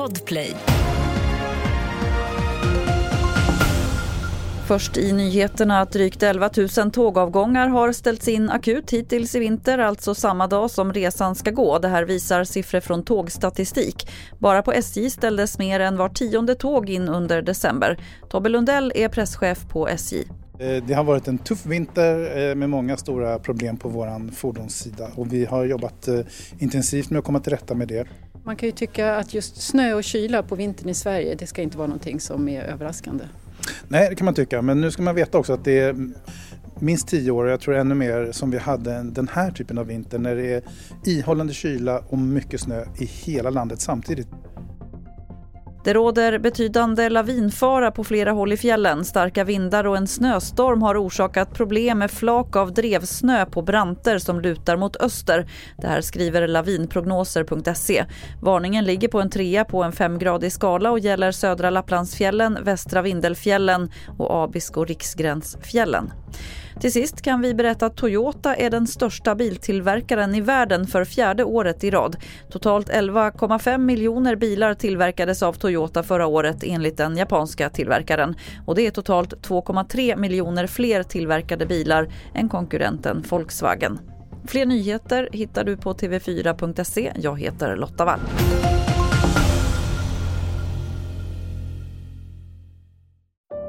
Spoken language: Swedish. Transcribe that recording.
Podplay. Först i nyheterna att drygt 11 000 tågavgångar har ställts in akut hittills i vinter, alltså samma dag som resan ska gå. Det här visar siffror från tågstatistik. Bara på SJ ställdes mer än var tionde tåg in under december. Tobbe Lundell är presschef på SJ. Eh, det har varit en tuff vinter eh, med många stora problem på vår fordonssida och vi har jobbat eh, intensivt med att komma till rätta med det. Man kan ju tycka att just snö och kyla på vintern i Sverige, det ska inte vara någonting som är överraskande. Nej, det kan man tycka, men nu ska man veta också att det är minst tio år, och jag tror ännu mer, som vi hade den här typen av vinter när det är ihållande kyla och mycket snö i hela landet samtidigt. Det råder betydande lavinfara på flera håll i fjällen. Starka vindar och en snöstorm har orsakat problem med flak av drevsnö på branter som lutar mot öster. Det här skriver lavinprognoser.se. Varningen ligger på en trea på en femgradig skala och gäller södra Lapplandsfjällen, västra Vindelfjällen och Abisko riksgränsfjällen. Till sist kan vi berätta att Toyota är den största biltillverkaren i världen för fjärde året i rad. Totalt 11,5 miljoner bilar tillverkades av Toyota förra året enligt den japanska tillverkaren. Och det är totalt 2,3 miljoner fler tillverkade bilar än konkurrenten Volkswagen. Fler nyheter hittar du på tv4.se. Jag heter Lotta Wall.